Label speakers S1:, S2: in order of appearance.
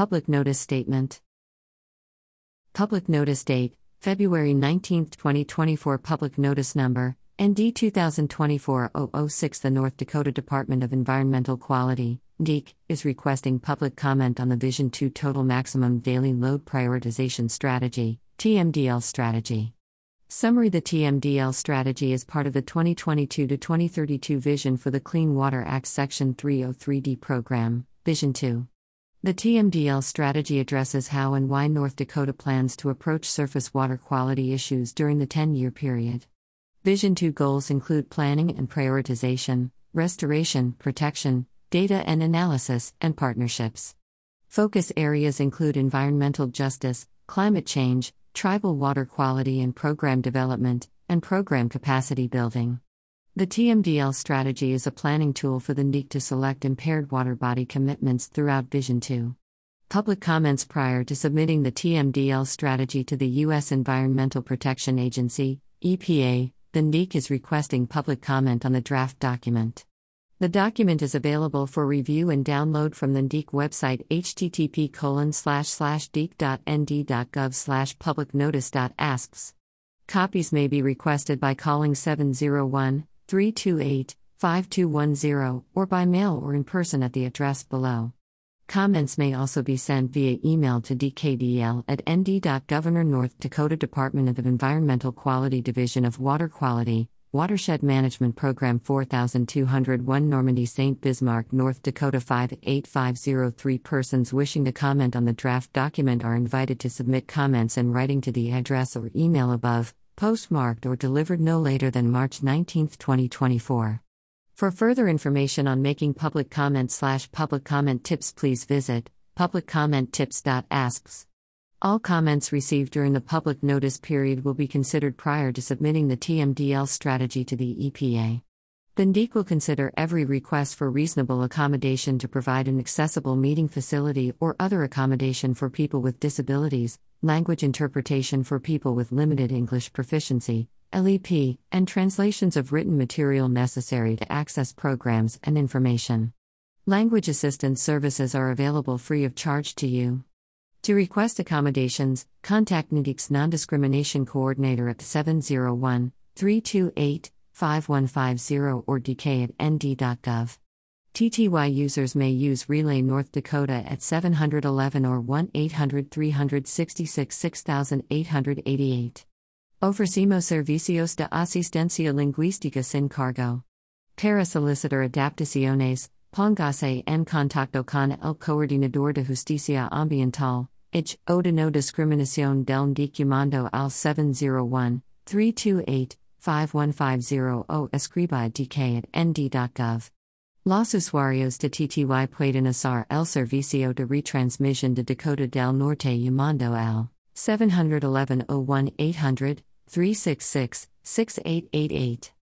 S1: Public Notice Statement Public Notice Date February 19, 2024 Public Notice Number ND 2024-006 The North Dakota Department of Environmental Quality DEQ, is requesting public comment on the Vision 2 Total Maximum Daily Load Prioritization Strategy, TMDL strategy. Summary The TMDL strategy is part of the 2022 2032 Vision for the Clean Water Act Section 303D program, Vision 2. The TMDL strategy addresses how and why North Dakota plans to approach surface water quality issues during the 10 year period. Vision 2 goals include planning and prioritization, restoration, protection, data and analysis, and partnerships. Focus areas include environmental justice, climate change, tribal water quality and program development, and program capacity building. The TMDL strategy is a planning tool for the NDEQ to select impaired water body commitments throughout Vision 2. Public comments prior to submitting the TMDL strategy to the U.S. Environmental Protection Agency, EPA, the NDEQ is requesting public comment on the draft document. The document is available for review and download from the NDEQ website http colon slash slash deq.nd.gov slash public notice asks. Copies may be requested by calling 701 328 5210 or by mail or in person at the address below. Comments may also be sent via email to dkdl at nd.governor North Dakota Department of Environmental Quality Division of Water Quality, Watershed Management Program 4201 Normandy St. Bismarck, North Dakota 58503 Persons wishing to comment on the draft document are invited to submit comments in writing to the address or email above, postmarked or delivered no later than March 19, 2024. For further information on making public comment slash public comment tips, please visit publiccommenttips.asks. All comments received during the public notice period will be considered prior to submitting the TMDL strategy to the EPA. NDEQ will consider every request for reasonable accommodation to provide an accessible meeting facility or other accommodation for people with disabilities, language interpretation for people with limited English proficiency, LEP, and translations of written material necessary to access programs and information. Language assistance services are available free of charge to you. To request accommodations, contact NDEQ's Non Discrimination Coordinator at 701 328 5150 or dk at nd.gov. TTY users may use Relay North Dakota at 711 or 1 800 366 6888. Ofrecemos servicios de asistencia lingüística sin cargo. Para solicitar adaptaciones, póngase en contacto con el coordinador de justicia ambiental, h o de no discriminación del DQ al 701 328 5150 o escriba a dk at nd.gov. Los usuarios de TTY pueden usar el servicio de retransmisión de Dakota del Norte llamando al 711 01 800 366 6888.